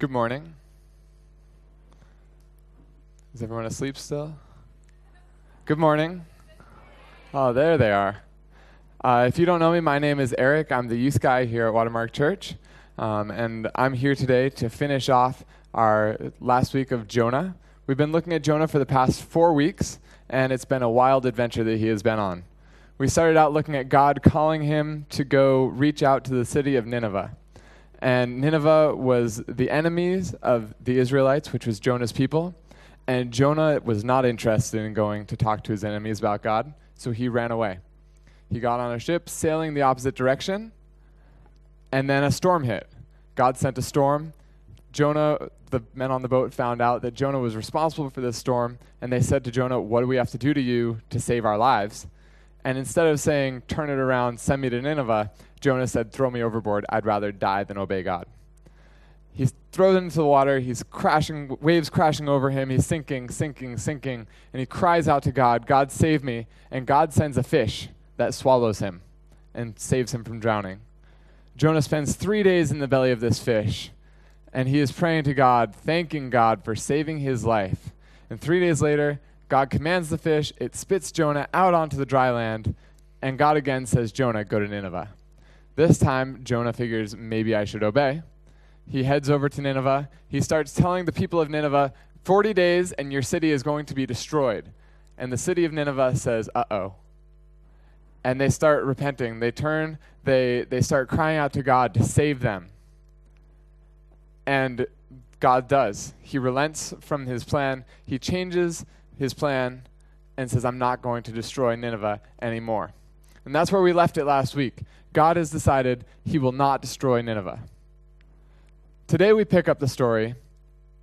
Good morning. Is everyone asleep still? Good morning. Oh, there they are. Uh, if you don't know me, my name is Eric. I'm the youth guy here at Watermark Church. Um, and I'm here today to finish off our last week of Jonah. We've been looking at Jonah for the past four weeks, and it's been a wild adventure that he has been on. We started out looking at God calling him to go reach out to the city of Nineveh. And Nineveh was the enemies of the Israelites, which was Jonah's people. And Jonah was not interested in going to talk to his enemies about God, so he ran away. He got on a ship sailing the opposite direction, and then a storm hit. God sent a storm. Jonah, the men on the boat, found out that Jonah was responsible for this storm, and they said to Jonah, What do we have to do to you to save our lives? And instead of saying, Turn it around, send me to Nineveh, Jonah said, Throw me overboard. I'd rather die than obey God. He's thrown into the water. He's crashing, waves crashing over him. He's sinking, sinking, sinking. And he cries out to God, God, save me. And God sends a fish that swallows him and saves him from drowning. Jonah spends three days in the belly of this fish. And he is praying to God, thanking God for saving his life. And three days later, God commands the fish, it spits Jonah out onto the dry land, and God again says, Jonah, go to Nineveh. This time, Jonah figures maybe I should obey. He heads over to Nineveh. He starts telling the people of Nineveh, 40 days and your city is going to be destroyed. And the city of Nineveh says, uh oh. And they start repenting. They turn, they, they start crying out to God to save them. And God does. He relents from his plan. He changes his plan and says, I'm not going to destroy Nineveh anymore. And that's where we left it last week. God has decided he will not destroy Nineveh. Today we pick up the story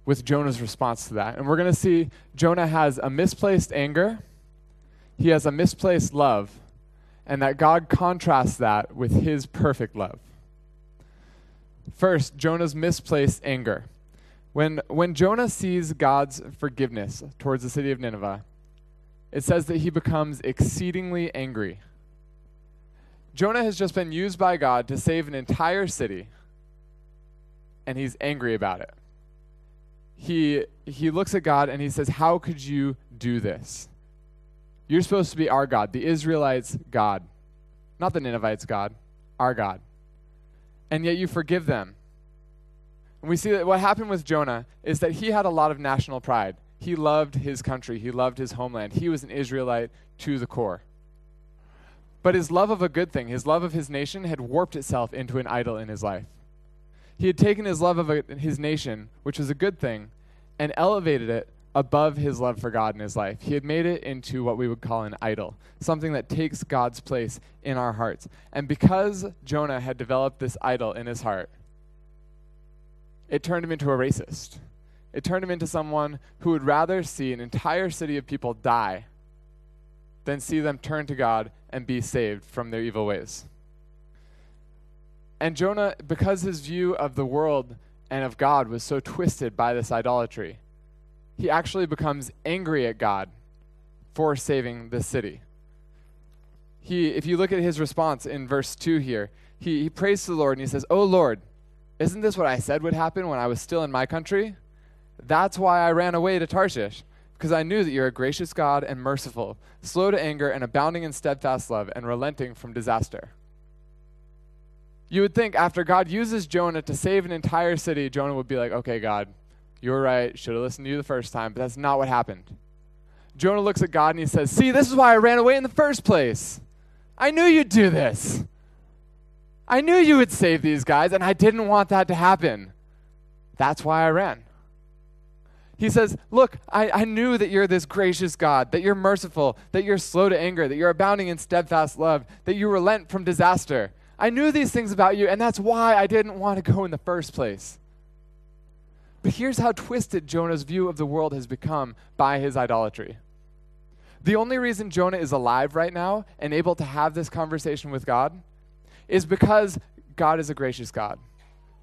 with Jonah's response to that. And we're going to see Jonah has a misplaced anger, he has a misplaced love, and that God contrasts that with his perfect love. First, Jonah's misplaced anger. When, when Jonah sees God's forgiveness towards the city of Nineveh, it says that he becomes exceedingly angry. Jonah has just been used by God to save an entire city, and he's angry about it. He, he looks at God and he says, How could you do this? You're supposed to be our God, the Israelites' God, not the Ninevites' God, our God. And yet you forgive them. And we see that what happened with Jonah is that he had a lot of national pride. He loved his country, he loved his homeland. He was an Israelite to the core. But his love of a good thing, his love of his nation, had warped itself into an idol in his life. He had taken his love of a, his nation, which was a good thing, and elevated it above his love for God in his life. He had made it into what we would call an idol, something that takes God's place in our hearts. And because Jonah had developed this idol in his heart, it turned him into a racist. It turned him into someone who would rather see an entire city of people die than see them turn to God and be saved from their evil ways. And Jonah, because his view of the world and of God was so twisted by this idolatry, he actually becomes angry at God for saving the city. He, if you look at his response in verse 2 here, he, he prays to the Lord and he says, Oh Lord, isn't this what I said would happen when I was still in my country? That's why I ran away to Tarshish because I knew that you're a gracious God and merciful, slow to anger and abounding in steadfast love, and relenting from disaster. You would think after God uses Jonah to save an entire city, Jonah would be like, okay, God, you were right. Should have listened to you the first time, but that's not what happened. Jonah looks at God and he says, See, this is why I ran away in the first place. I knew you'd do this. I knew you would save these guys, and I didn't want that to happen. That's why I ran. He says, Look, I, I knew that you're this gracious God, that you're merciful, that you're slow to anger, that you're abounding in steadfast love, that you relent from disaster. I knew these things about you, and that's why I didn't want to go in the first place. But here's how twisted Jonah's view of the world has become by his idolatry. The only reason Jonah is alive right now and able to have this conversation with God is because God is a gracious God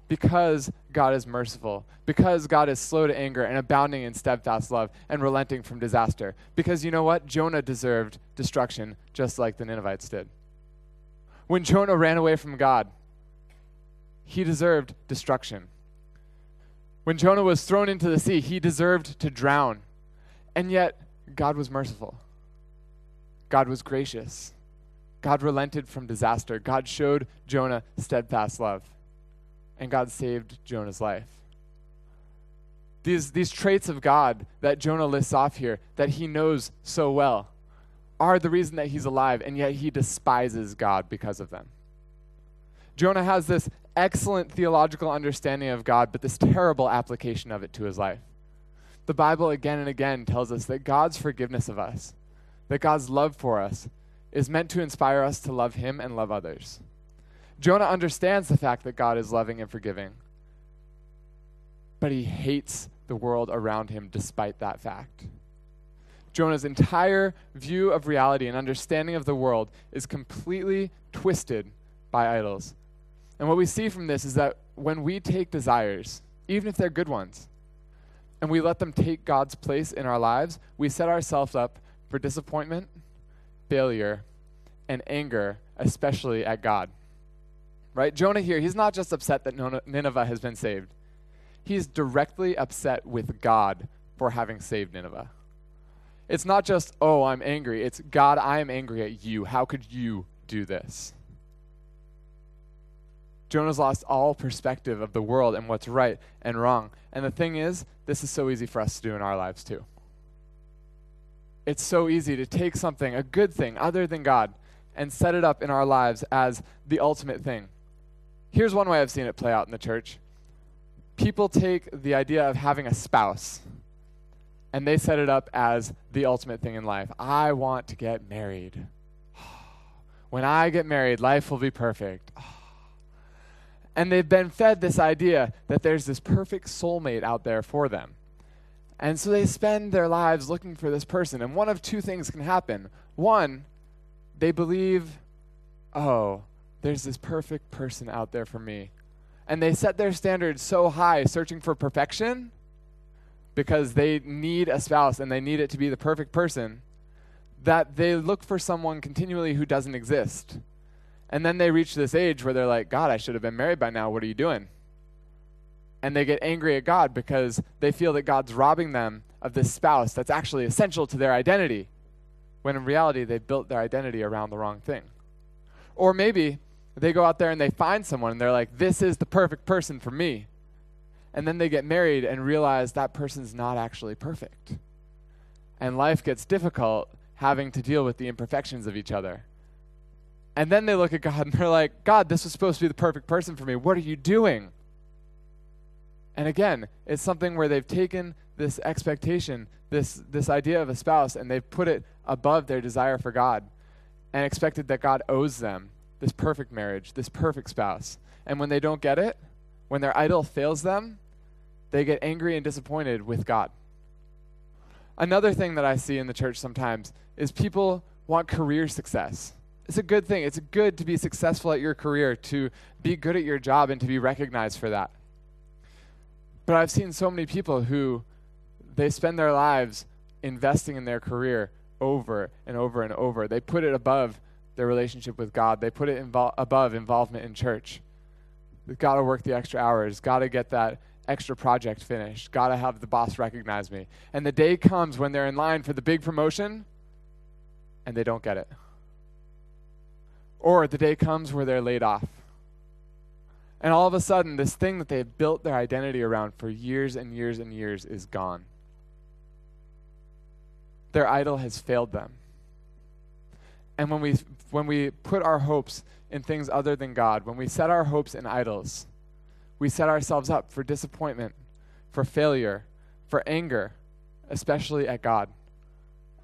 because God is merciful, because God is slow to anger and abounding in steadfast love and relenting from disaster. Because you know what? Jonah deserved destruction just like the Ninevites did. When Jonah ran away from God, he deserved destruction. When Jonah was thrown into the sea, he deserved to drown. And yet, God was merciful. God was gracious. God relented from disaster. God showed Jonah steadfast love. And God saved Jonah's life. These, these traits of God that Jonah lists off here, that he knows so well, are the reason that he's alive, and yet he despises God because of them. Jonah has this excellent theological understanding of God, but this terrible application of it to his life. The Bible again and again tells us that God's forgiveness of us, that God's love for us, is meant to inspire us to love him and love others. Jonah understands the fact that God is loving and forgiving, but he hates the world around him despite that fact. Jonah's entire view of reality and understanding of the world is completely twisted by idols. And what we see from this is that when we take desires, even if they're good ones, and we let them take God's place in our lives, we set ourselves up for disappointment, failure, and anger, especially at God. Right? Jonah here, he's not just upset that Nineveh has been saved, he's directly upset with God for having saved Nineveh. It's not just, oh, I'm angry. It's, God, I am angry at you. How could you do this? Jonah's lost all perspective of the world and what's right and wrong. And the thing is, this is so easy for us to do in our lives too. It's so easy to take something, a good thing other than God, and set it up in our lives as the ultimate thing. Here's one way I've seen it play out in the church people take the idea of having a spouse and they set it up as the ultimate thing in life. I want to get married. When I get married, life will be perfect. And they've been fed this idea that there's this perfect soulmate out there for them. And so they spend their lives looking for this person. And one of two things can happen. One, they believe, oh, there's this perfect person out there for me. And they set their standards so high, searching for perfection, because they need a spouse and they need it to be the perfect person, that they look for someone continually who doesn't exist. And then they reach this age where they're like, God, I should have been married by now. What are you doing? And they get angry at God because they feel that God's robbing them of this spouse that's actually essential to their identity, when in reality, they've built their identity around the wrong thing. Or maybe they go out there and they find someone and they're like, this is the perfect person for me. And then they get married and realize that person's not actually perfect. And life gets difficult having to deal with the imperfections of each other. And then they look at God and they're like, God, this was supposed to be the perfect person for me. What are you doing? And again, it's something where they've taken this expectation, this, this idea of a spouse, and they've put it above their desire for God and expected that God owes them this perfect marriage, this perfect spouse. And when they don't get it, when their idol fails them, they get angry and disappointed with God. Another thing that I see in the church sometimes is people want career success it's a good thing. It's good to be successful at your career, to be good at your job, and to be recognized for that. But I've seen so many people who they spend their lives investing in their career over and over and over. They put it above their relationship with God, they put it invo- above involvement in church. They've got to work the extra hours, got to get that extra project finished, got to have the boss recognize me. And the day comes when they're in line for the big promotion and they don't get it. Or the day comes where they're laid off. And all of a sudden, this thing that they've built their identity around for years and years and years is gone. Their idol has failed them. And when we, when we put our hopes in things other than God, when we set our hopes in idols, we set ourselves up for disappointment, for failure, for anger, especially at God.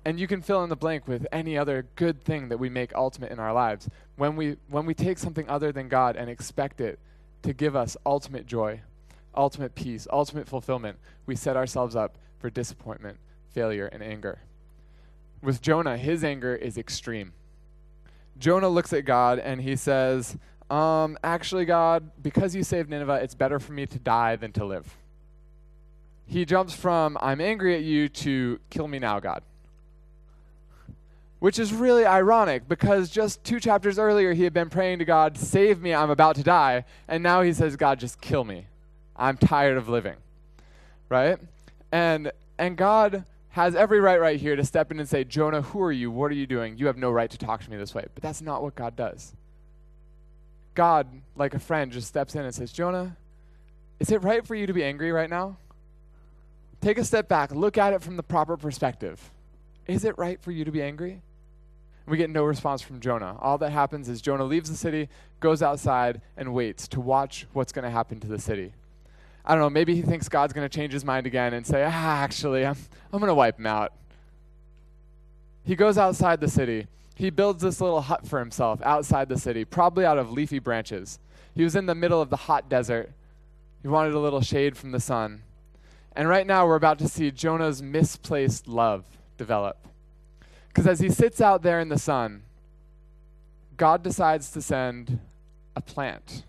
And you can fill in the blank with any other good thing that we make ultimate in our lives. When we, when we take something other than God and expect it to give us ultimate joy, ultimate peace, ultimate fulfillment, we set ourselves up for disappointment, failure, and anger. With Jonah, his anger is extreme. Jonah looks at God and he says, um, Actually, God, because you saved Nineveh, it's better for me to die than to live. He jumps from, I'm angry at you, to kill me now, God which is really ironic because just two chapters earlier he had been praying to God, Save me, I'm about to die. And now he says, God, just kill me. I'm tired of living. right? And and God has every right right here to step in and say, Jonah, who are you? What are you doing? You have no right to talk to me this way. But that's not what God does. God, like a friend, just steps in and says, Jonah, is it right for you to be angry right now? Take a step back, look at it from the proper perspective. Is it right for you to be angry? We get no response from Jonah. All that happens is Jonah leaves the city, goes outside, and waits to watch what's going to happen to the city. I don't know, maybe he thinks God's going to change his mind again and say, ah, actually, I'm, I'm going to wipe him out. He goes outside the city. He builds this little hut for himself outside the city, probably out of leafy branches. He was in the middle of the hot desert. He wanted a little shade from the sun. And right now, we're about to see Jonah's misplaced love develop. Because as he sits out there in the sun, God decides to send a plant,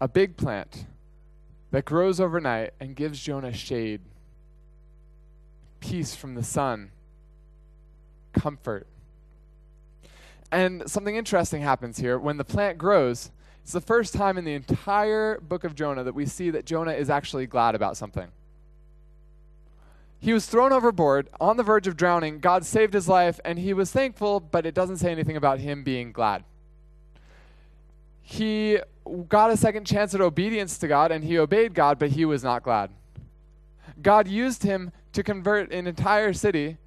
a big plant that grows overnight and gives Jonah shade, peace from the sun, comfort. And something interesting happens here. When the plant grows, it's the first time in the entire book of Jonah that we see that Jonah is actually glad about something. He was thrown overboard on the verge of drowning. God saved his life, and he was thankful, but it doesn't say anything about him being glad. He got a second chance at obedience to God, and he obeyed God, but he was not glad. God used him to convert an entire city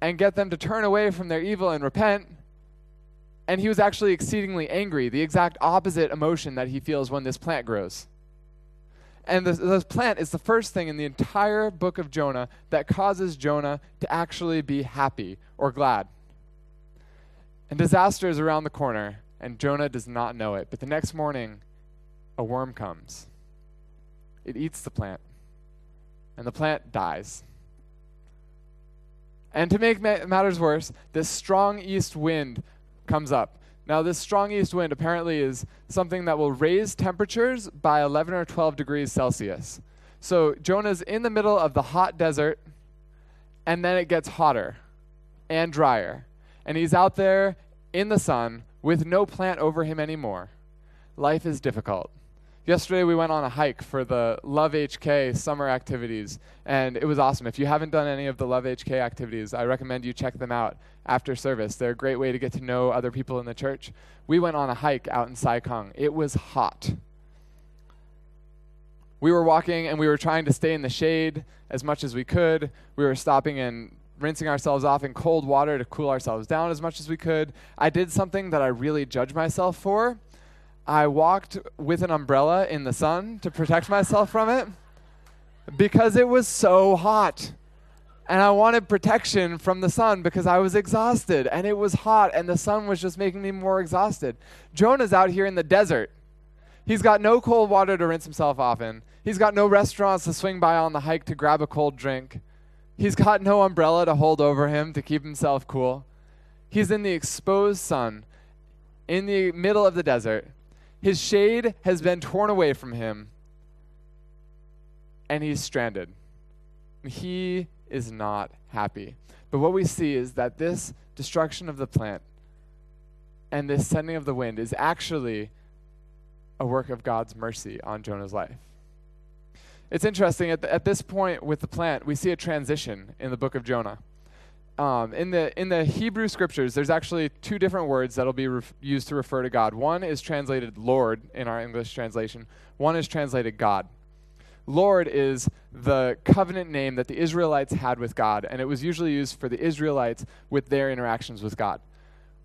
and get them to turn away from their evil and repent. And he was actually exceedingly angry, the exact opposite emotion that he feels when this plant grows. And this, plant is the first thing in the entire book of Jonah that causes Jonah to actually be happy or glad. And disaster is around the corner, and Jonah does not know it. But the next morning, a worm comes. It eats the plant, and the plant dies. And to make ma- matters worse, this strong east wind comes up. Now, this strong east wind apparently is something that will raise temperatures by 11 or 12 degrees Celsius. So, Jonah's in the middle of the hot desert, and then it gets hotter and drier. And he's out there in the sun with no plant over him anymore. Life is difficult. Yesterday, we went on a hike for the Love HK summer activities, and it was awesome. If you haven't done any of the Love HK activities, I recommend you check them out after service. They're a great way to get to know other people in the church. We went on a hike out in Sai Kung. It was hot. We were walking and we were trying to stay in the shade as much as we could. We were stopping and rinsing ourselves off in cold water to cool ourselves down as much as we could. I did something that I really judge myself for I walked with an umbrella in the sun to protect myself from it because it was so hot. And I wanted protection from the sun because I was exhausted and it was hot and the sun was just making me more exhausted. Jonah's out here in the desert. He's got no cold water to rinse himself off in. He's got no restaurants to swing by on the hike to grab a cold drink. He's got no umbrella to hold over him to keep himself cool. He's in the exposed sun in the middle of the desert his shade has been torn away from him, and he's stranded. He is not happy. But what we see is that this destruction of the plant and this sending of the wind is actually a work of God's mercy on Jonah's life. It's interesting, at, the, at this point with the plant, we see a transition in the book of Jonah. Um, in the in the Hebrew scriptures, there's actually two different words that'll be ref- used to refer to God. One is translated Lord in our English translation. One is translated God. Lord is the covenant name that the Israelites had with God, and it was usually used for the Israelites with their interactions with God.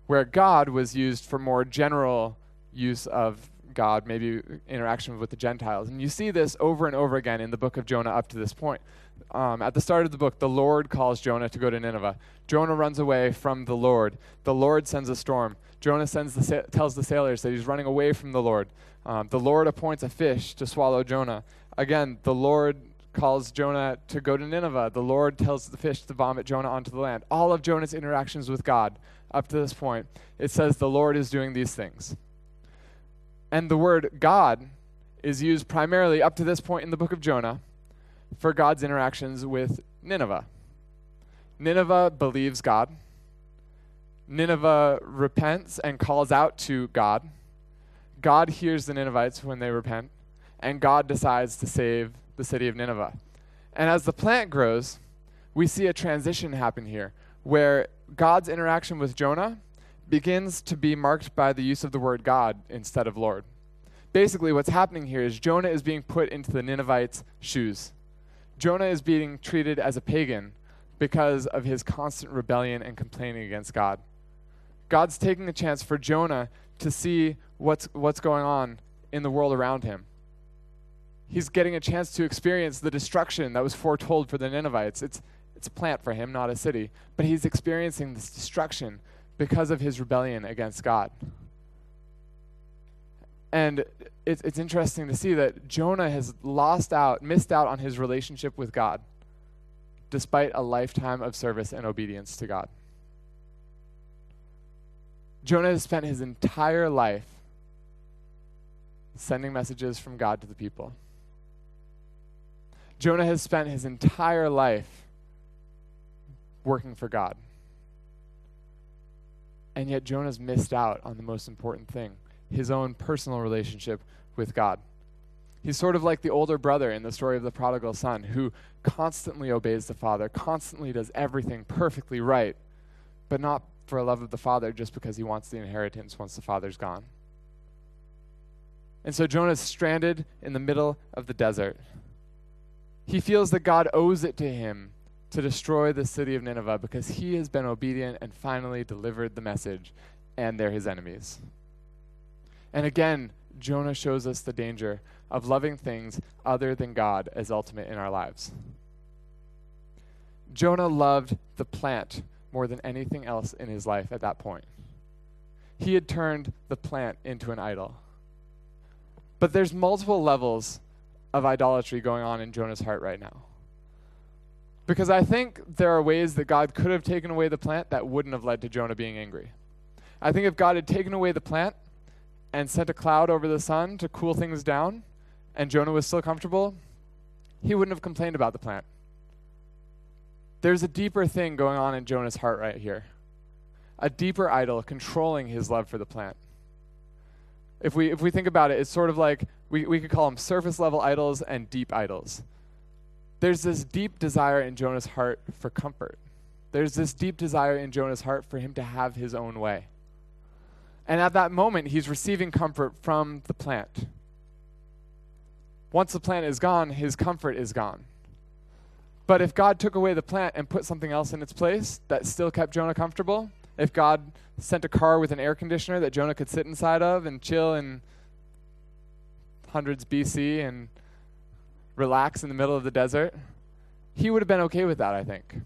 Where God was used for more general use of God, maybe interaction with the Gentiles. And you see this over and over again in the book of Jonah up to this point um, at the start of the book, the Lord calls Jonah to go to Nineveh. Jonah runs away from the Lord. The Lord sends a storm. Jonah sends the sa- tells the sailors that he's running away from the Lord. Um, the Lord appoints a fish to swallow Jonah. Again, the Lord calls Jonah to go to Nineveh. The Lord tells the fish to vomit Jonah onto the land. All of Jonah's interactions with God up to this point, it says the Lord is doing these things. And the word God is used primarily up to this point in the book of Jonah for God's interactions with Nineveh. Nineveh believes God. Nineveh repents and calls out to God. God hears the Ninevites when they repent, and God decides to save the city of Nineveh. And as the plant grows, we see a transition happen here where God's interaction with Jonah begins to be marked by the use of the word God instead of Lord. Basically, what's happening here is Jonah is being put into the Ninevites' shoes. Jonah is being treated as a pagan because of his constant rebellion and complaining against God. God's taking a chance for Jonah to see what's, what's going on in the world around him. He's getting a chance to experience the destruction that was foretold for the Ninevites. It's, it's a plant for him, not a city. But he's experiencing this destruction because of his rebellion against God. And it's, it's interesting to see that Jonah has lost out, missed out on his relationship with God, despite a lifetime of service and obedience to God. Jonah has spent his entire life sending messages from God to the people. Jonah has spent his entire life working for God. And yet, Jonah's missed out on the most important thing his own personal relationship with God. He's sort of like the older brother in the story of the prodigal son who constantly obeys the father, constantly does everything perfectly right, but not for a love of the father just because he wants the inheritance once the father's gone. And so Jonah's stranded in the middle of the desert. He feels that God owes it to him to destroy the city of Nineveh because he has been obedient and finally delivered the message, and they're his enemies. And again, Jonah shows us the danger of loving things other than God as ultimate in our lives. Jonah loved the plant more than anything else in his life at that point. He had turned the plant into an idol. But there's multiple levels of idolatry going on in Jonah's heart right now. Because I think there are ways that God could have taken away the plant that wouldn't have led to Jonah being angry. I think if God had taken away the plant and sent a cloud over the sun to cool things down, and Jonah was still comfortable, he wouldn't have complained about the plant. There's a deeper thing going on in Jonah's heart right here a deeper idol controlling his love for the plant. If we, if we think about it, it's sort of like we, we could call them surface level idols and deep idols. There's this deep desire in Jonah's heart for comfort. There's this deep desire in Jonah's heart for him to have his own way. And at that moment, he's receiving comfort from the plant. Once the plant is gone, his comfort is gone. But if God took away the plant and put something else in its place that still kept Jonah comfortable, if God sent a car with an air conditioner that Jonah could sit inside of and chill in hundreds BC and relax in the middle of the desert, he would have been okay with that, I think.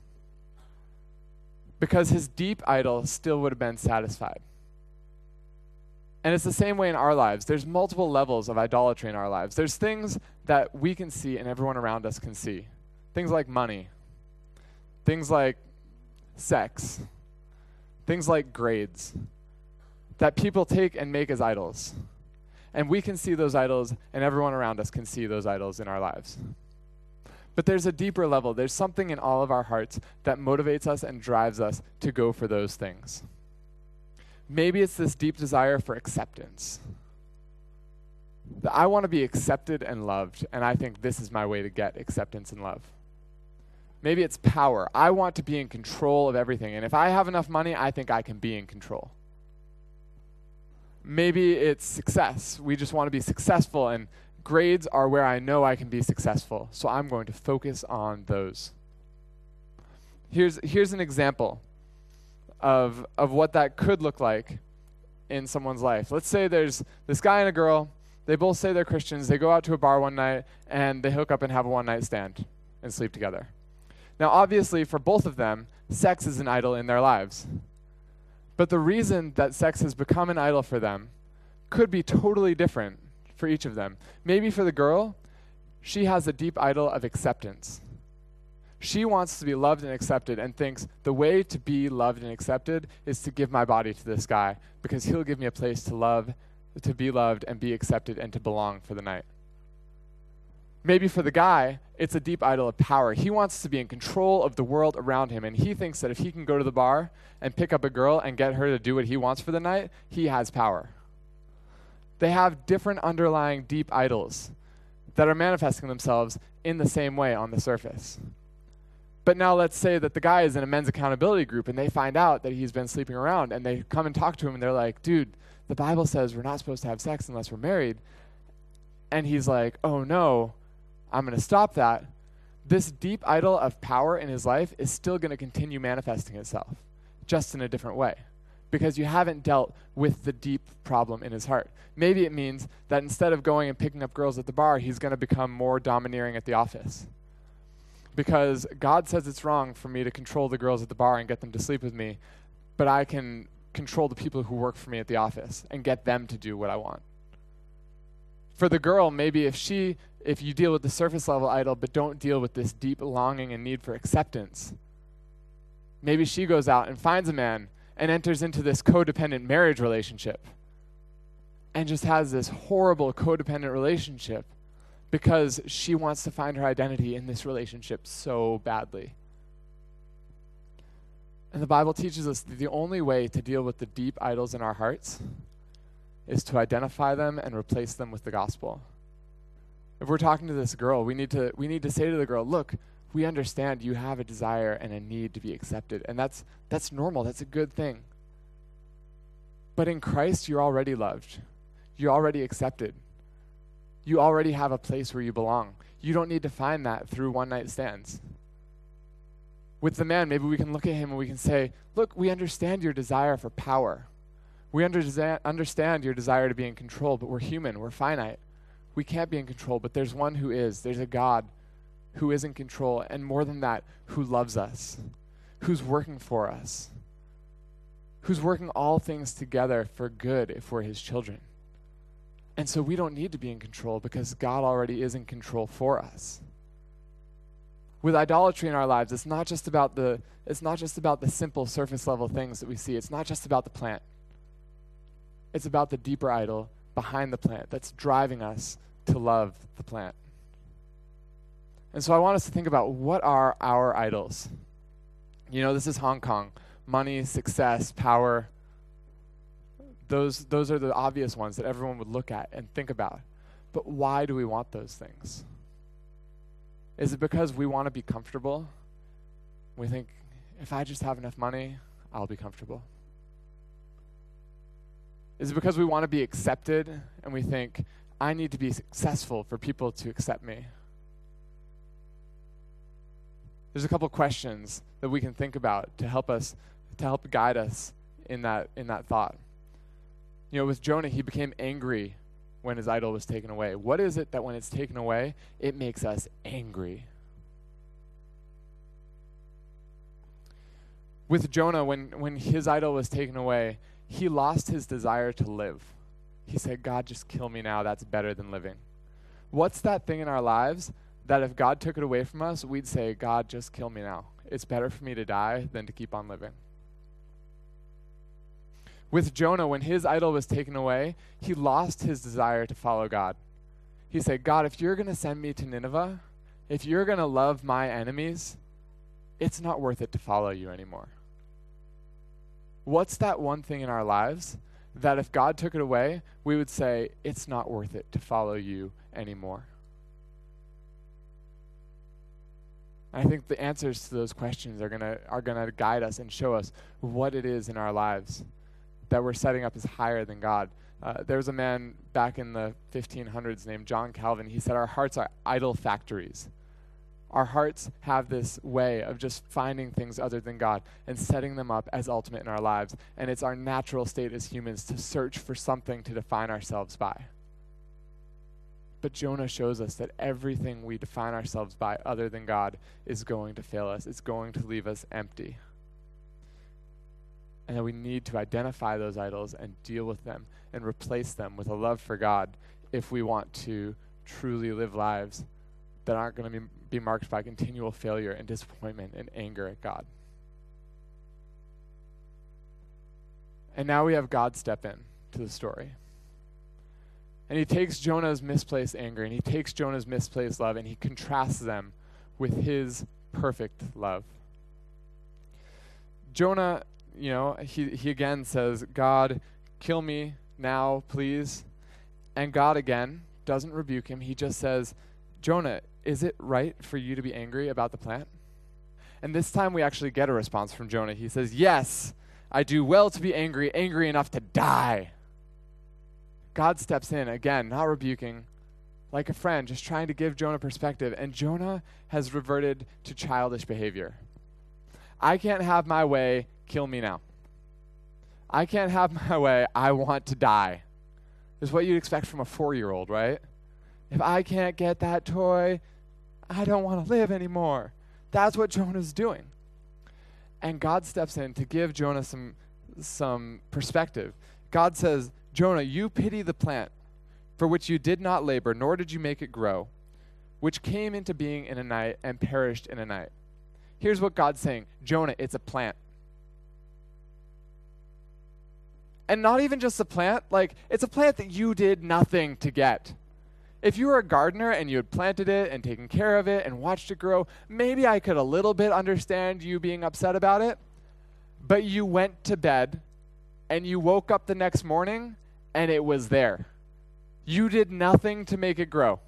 Because his deep idol still would have been satisfied. And it's the same way in our lives. There's multiple levels of idolatry in our lives. There's things that we can see and everyone around us can see. Things like money, things like sex, things like grades that people take and make as idols. And we can see those idols, and everyone around us can see those idols in our lives. But there's a deeper level. There's something in all of our hearts that motivates us and drives us to go for those things. Maybe it's this deep desire for acceptance. That I want to be accepted and loved, and I think this is my way to get acceptance and love. Maybe it's power. I want to be in control of everything. And if I have enough money, I think I can be in control. Maybe it's success. We just want to be successful, and grades are where I know I can be successful. So I'm going to focus on those. Here's, here's an example of, of what that could look like in someone's life. Let's say there's this guy and a girl. They both say they're Christians. They go out to a bar one night and they hook up and have a one night stand and sleep together. Now, obviously, for both of them, sex is an idol in their lives. But the reason that sex has become an idol for them could be totally different for each of them. Maybe for the girl, she has a deep idol of acceptance. She wants to be loved and accepted and thinks the way to be loved and accepted is to give my body to this guy because he'll give me a place to love, to be loved and be accepted and to belong for the night. Maybe for the guy, it's a deep idol of power. He wants to be in control of the world around him, and he thinks that if he can go to the bar and pick up a girl and get her to do what he wants for the night, he has power. They have different underlying deep idols that are manifesting themselves in the same way on the surface. But now let's say that the guy is in a men's accountability group and they find out that he's been sleeping around and they come and talk to him and they're like, dude, the Bible says we're not supposed to have sex unless we're married. And he's like, oh no, I'm going to stop that. This deep idol of power in his life is still going to continue manifesting itself, just in a different way, because you haven't dealt with the deep problem in his heart. Maybe it means that instead of going and picking up girls at the bar, he's going to become more domineering at the office because God says it's wrong for me to control the girls at the bar and get them to sleep with me, but I can control the people who work for me at the office and get them to do what I want. For the girl, maybe if she if you deal with the surface level idol but don't deal with this deep longing and need for acceptance, maybe she goes out and finds a man and enters into this codependent marriage relationship and just has this horrible codependent relationship because she wants to find her identity in this relationship so badly. And the Bible teaches us that the only way to deal with the deep idols in our hearts is to identify them and replace them with the gospel. If we're talking to this girl, we need to we need to say to the girl, "Look, we understand you have a desire and a need to be accepted, and that's that's normal. That's a good thing. But in Christ, you're already loved. You're already accepted you already have a place where you belong. You don't need to find that through one night stands. With the man, maybe we can look at him and we can say, Look, we understand your desire for power. We understand your desire to be in control, but we're human, we're finite. We can't be in control, but there's one who is. There's a God who is in control, and more than that, who loves us, who's working for us, who's working all things together for good if we're his children. And so we don't need to be in control because God already is in control for us. With idolatry in our lives, it's not just about the it's not just about the simple surface level things that we see. It's not just about the plant. It's about the deeper idol behind the plant that's driving us to love the plant. And so I want us to think about what are our idols? You know, this is Hong Kong. Money, success, power, those, those are the obvious ones that everyone would look at and think about. But why do we want those things? Is it because we want to be comfortable? We think, if I just have enough money, I'll be comfortable. Is it because we want to be accepted and we think, I need to be successful for people to accept me? There's a couple questions that we can think about to help us, to help guide us in that, in that thought. You know, with Jonah, he became angry when his idol was taken away. What is it that when it's taken away, it makes us angry? With Jonah, when, when his idol was taken away, he lost his desire to live. He said, God, just kill me now. That's better than living. What's that thing in our lives that if God took it away from us, we'd say, God, just kill me now? It's better for me to die than to keep on living. With Jonah, when his idol was taken away, he lost his desire to follow God. He said, God, if you're going to send me to Nineveh, if you're going to love my enemies, it's not worth it to follow you anymore. What's that one thing in our lives that if God took it away, we would say, it's not worth it to follow you anymore? I think the answers to those questions are going to are going to guide us and show us what it is in our lives that we're setting up is higher than God. Uh, there was a man back in the 1500s named John Calvin. He said, Our hearts are idol factories. Our hearts have this way of just finding things other than God and setting them up as ultimate in our lives. And it's our natural state as humans to search for something to define ourselves by. But Jonah shows us that everything we define ourselves by other than God is going to fail us, it's going to leave us empty and that we need to identify those idols and deal with them and replace them with a love for God if we want to truly live lives that aren't going to be, be marked by continual failure and disappointment and anger at God. And now we have God step in to the story. And he takes Jonah's misplaced anger and he takes Jonah's misplaced love and he contrasts them with his perfect love. Jonah you know, he, he again says, God, kill me now, please. And God again doesn't rebuke him. He just says, Jonah, is it right for you to be angry about the plant? And this time we actually get a response from Jonah. He says, Yes, I do well to be angry, angry enough to die. God steps in, again, not rebuking, like a friend, just trying to give Jonah perspective. And Jonah has reverted to childish behavior. I can't have my way, kill me now. I can't have my way, I want to die. Is what you'd expect from a four year old, right? If I can't get that toy, I don't want to live anymore. That's what Jonah's doing. And God steps in to give Jonah some, some perspective. God says, Jonah, you pity the plant for which you did not labor, nor did you make it grow, which came into being in a night and perished in a night. Here's what God's saying Jonah, it's a plant. And not even just a plant, like, it's a plant that you did nothing to get. If you were a gardener and you had planted it and taken care of it and watched it grow, maybe I could a little bit understand you being upset about it. But you went to bed and you woke up the next morning and it was there. You did nothing to make it grow.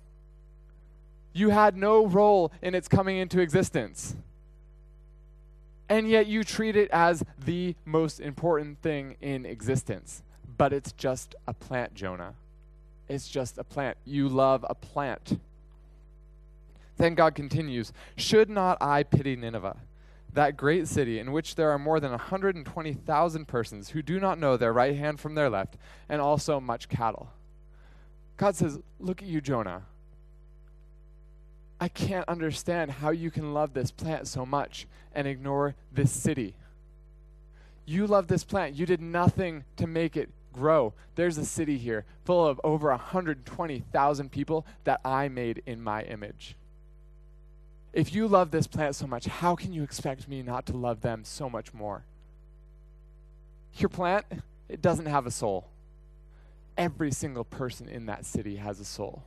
You had no role in its coming into existence. And yet you treat it as the most important thing in existence. But it's just a plant, Jonah. It's just a plant. You love a plant. Then God continues Should not I pity Nineveh, that great city in which there are more than 120,000 persons who do not know their right hand from their left, and also much cattle? God says, Look at you, Jonah. I can't understand how you can love this plant so much and ignore this city. You love this plant. You did nothing to make it grow. There's a city here full of over 120,000 people that I made in my image. If you love this plant so much, how can you expect me not to love them so much more? Your plant, it doesn't have a soul. Every single person in that city has a soul.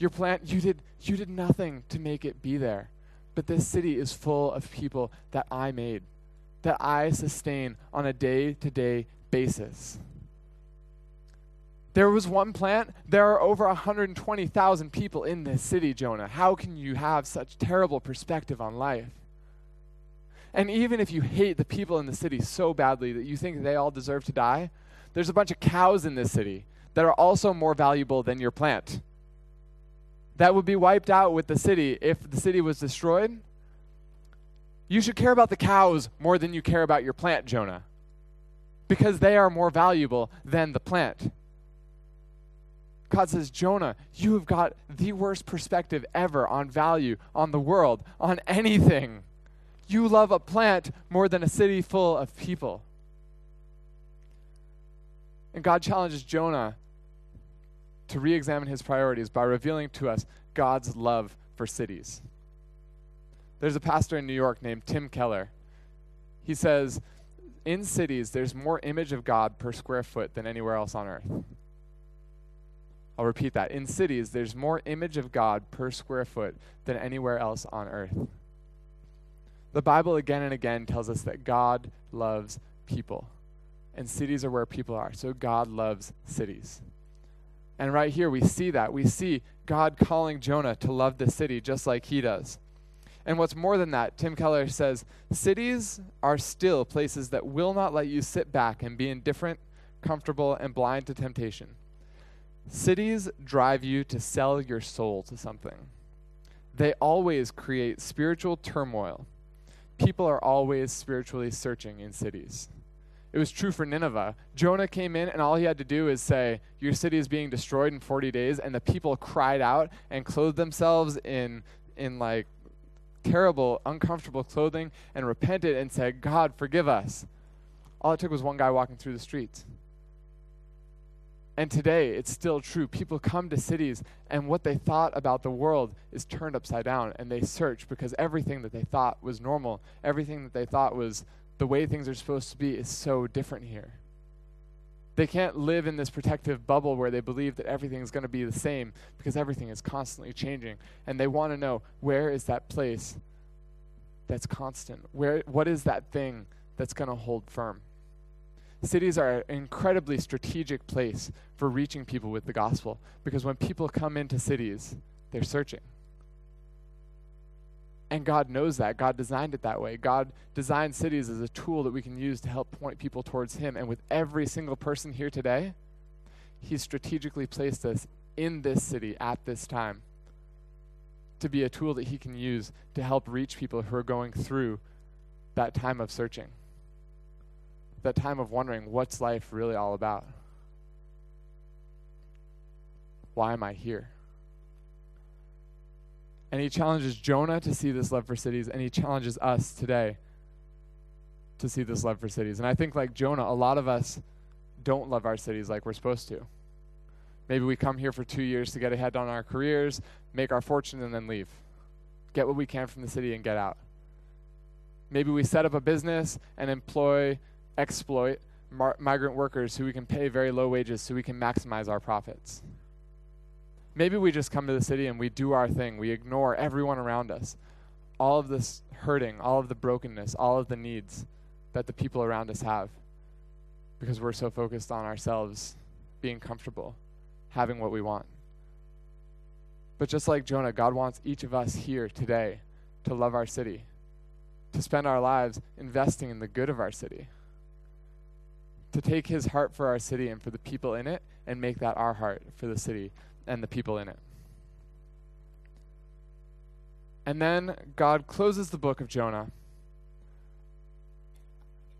Your plant, you did, you did nothing to make it be there. But this city is full of people that I made, that I sustain on a day to day basis. There was one plant. There are over 120,000 people in this city, Jonah. How can you have such terrible perspective on life? And even if you hate the people in the city so badly that you think they all deserve to die, there's a bunch of cows in this city that are also more valuable than your plant that would be wiped out with the city if the city was destroyed, you should care about the cows more than you care about your plant, Jonah, because they are more valuable than the plant. God says, Jonah, you have got the worst perspective ever on value, on the world, on anything. You love a plant more than a city full of people. And God challenges Jonah to re examine his priorities by revealing to us God's love for cities. There's a pastor in New York named Tim Keller. He says, In cities, there's more image of God per square foot than anywhere else on earth. I'll repeat that. In cities, there's more image of God per square foot than anywhere else on earth. The Bible again and again tells us that God loves people, and cities are where people are. So God loves cities. And right here, we see that. We see God calling Jonah to love the city just like he does. And what's more than that, Tim Keller says cities are still places that will not let you sit back and be indifferent, comfortable, and blind to temptation. Cities drive you to sell your soul to something. They always create spiritual turmoil. People are always spiritually searching in cities. It was true for Nineveh. Jonah came in, and all he had to do is say, Your city is being destroyed in 40 days. And the people cried out and clothed themselves in, in like terrible, uncomfortable clothing and repented and said, God, forgive us. All it took was one guy walking through the streets. And today, it's still true. People come to cities, and what they thought about the world is turned upside down, and they search because everything that they thought was normal, everything that they thought was the way things are supposed to be is so different here. They can't live in this protective bubble where they believe that everything is going to be the same because everything is constantly changing. And they want to know where is that place that's constant? Where, what is that thing that's going to hold firm? cities are an incredibly strategic place for reaching people with the gospel because when people come into cities, they're searching. And God knows that. God designed it that way. God designed cities as a tool that we can use to help point people towards Him. And with every single person here today, He's strategically placed us in this city at this time to be a tool that He can use to help reach people who are going through that time of searching, that time of wondering what's life really all about? Why am I here? And he challenges Jonah to see this love for cities, and he challenges us today to see this love for cities. And I think, like Jonah, a lot of us don't love our cities like we're supposed to. Maybe we come here for two years to get ahead on our careers, make our fortune, and then leave. Get what we can from the city and get out. Maybe we set up a business and employ, exploit mar- migrant workers who we can pay very low wages so we can maximize our profits. Maybe we just come to the city and we do our thing. We ignore everyone around us. All of this hurting, all of the brokenness, all of the needs that the people around us have because we're so focused on ourselves being comfortable, having what we want. But just like Jonah, God wants each of us here today to love our city, to spend our lives investing in the good of our city, to take his heart for our city and for the people in it and make that our heart for the city and the people in it. And then God closes the book of Jonah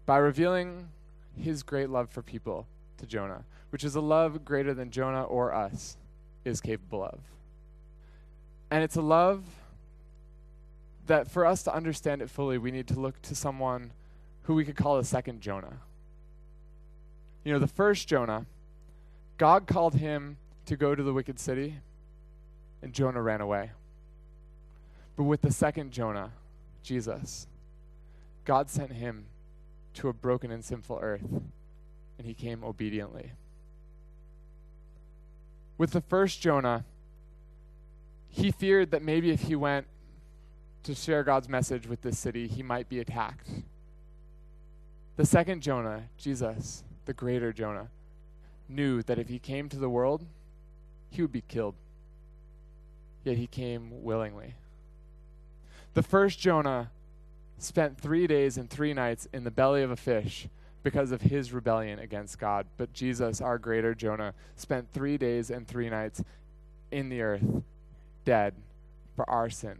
by revealing his great love for people to Jonah, which is a love greater than Jonah or us is capable of. And it's a love that for us to understand it fully, we need to look to someone who we could call a second Jonah. You know, the first Jonah, God called him to go to the wicked city, and Jonah ran away. But with the second Jonah, Jesus, God sent him to a broken and sinful earth, and he came obediently. With the first Jonah, he feared that maybe if he went to share God's message with this city, he might be attacked. The second Jonah, Jesus, the greater Jonah, knew that if he came to the world, he would be killed. Yet he came willingly. The first Jonah spent three days and three nights in the belly of a fish because of his rebellion against God. But Jesus, our greater Jonah, spent three days and three nights in the earth, dead for our sin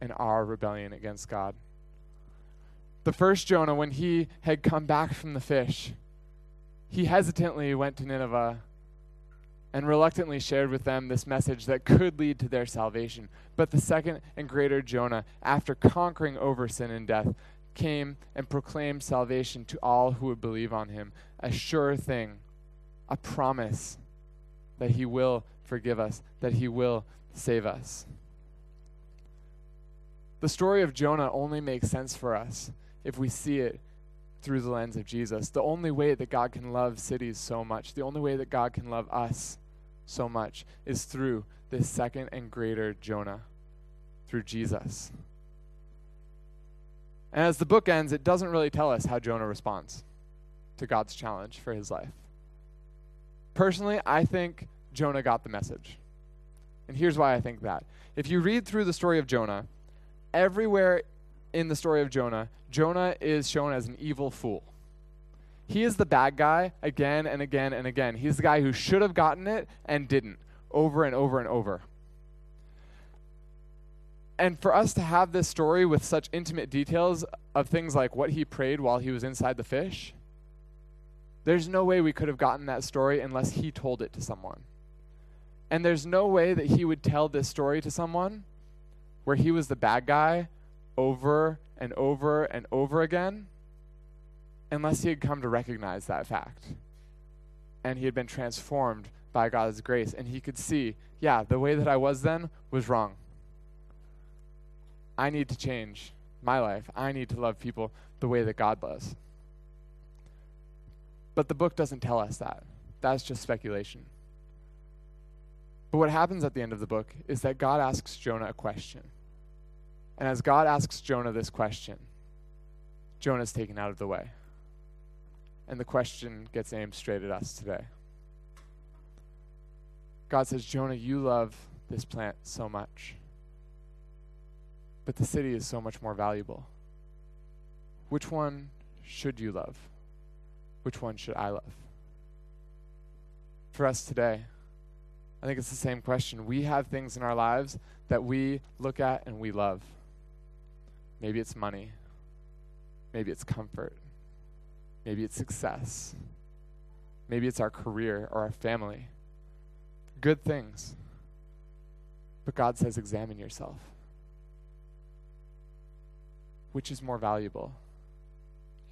and our rebellion against God. The first Jonah, when he had come back from the fish, he hesitantly went to Nineveh and reluctantly shared with them this message that could lead to their salvation. But the second and greater Jonah, after conquering over sin and death, came and proclaimed salvation to all who would believe on him. A sure thing, a promise that he will forgive us, that he will save us. The story of Jonah only makes sense for us if we see it through the lens of Jesus. The only way that God can love cities so much, the only way that God can love us so much is through this second and greater Jonah, through Jesus. And as the book ends, it doesn't really tell us how Jonah responds to God's challenge for his life. Personally, I think Jonah got the message. And here's why I think that. If you read through the story of Jonah, everywhere in the story of Jonah, Jonah is shown as an evil fool. He is the bad guy again and again and again. He's the guy who should have gotten it and didn't, over and over and over. And for us to have this story with such intimate details of things like what he prayed while he was inside the fish, there's no way we could have gotten that story unless he told it to someone. And there's no way that he would tell this story to someone where he was the bad guy over and over and over again unless he had come to recognize that fact. And he had been transformed by God's grace. And he could see, yeah, the way that I was then was wrong. I need to change my life. I need to love people the way that God loves. But the book doesn't tell us that. That's just speculation. But what happens at the end of the book is that God asks Jonah a question. And as God asks Jonah this question, Jonah is taken out of the way. And the question gets aimed straight at us today. God says, Jonah, you love this plant so much, but the city is so much more valuable. Which one should you love? Which one should I love? For us today, I think it's the same question. We have things in our lives that we look at and we love. Maybe it's money. Maybe it's comfort. Maybe it's success. Maybe it's our career or our family. Good things. But God says, examine yourself. Which is more valuable?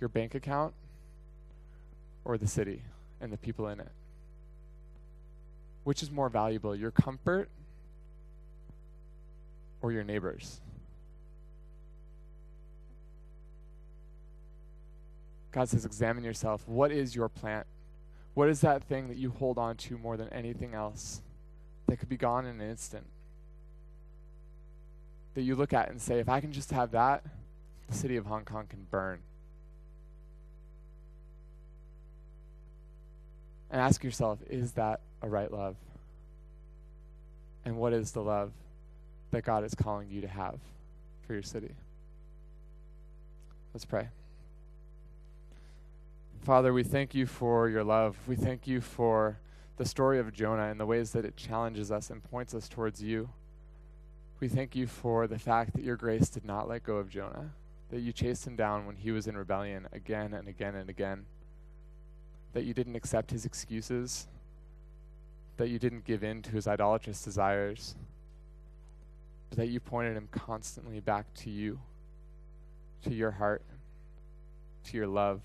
Your bank account or the city and the people in it? Which is more valuable, your comfort or your neighbors? God says, examine yourself. What is your plant? What is that thing that you hold on to more than anything else that could be gone in an instant? That you look at and say, if I can just have that, the city of Hong Kong can burn. And ask yourself, is that a right love? And what is the love that God is calling you to have for your city? Let's pray. Father, we thank you for your love. We thank you for the story of Jonah and the ways that it challenges us and points us towards you. We thank you for the fact that your grace did not let go of Jonah, that you chased him down when he was in rebellion again and again and again, that you didn't accept his excuses, that you didn't give in to his idolatrous desires, but that you pointed him constantly back to you, to your heart, to your love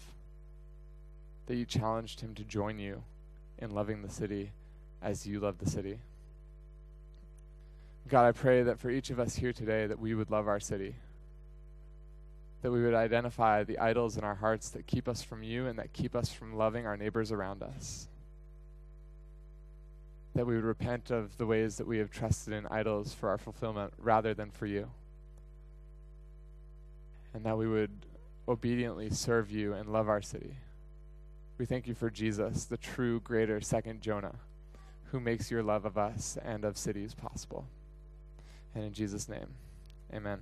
that you challenged him to join you in loving the city as you love the city. God, I pray that for each of us here today that we would love our city. That we would identify the idols in our hearts that keep us from you and that keep us from loving our neighbors around us. That we would repent of the ways that we have trusted in idols for our fulfillment rather than for you. And that we would obediently serve you and love our city. We thank you for Jesus, the true, greater second Jonah, who makes your love of us and of cities possible. And in Jesus' name, amen.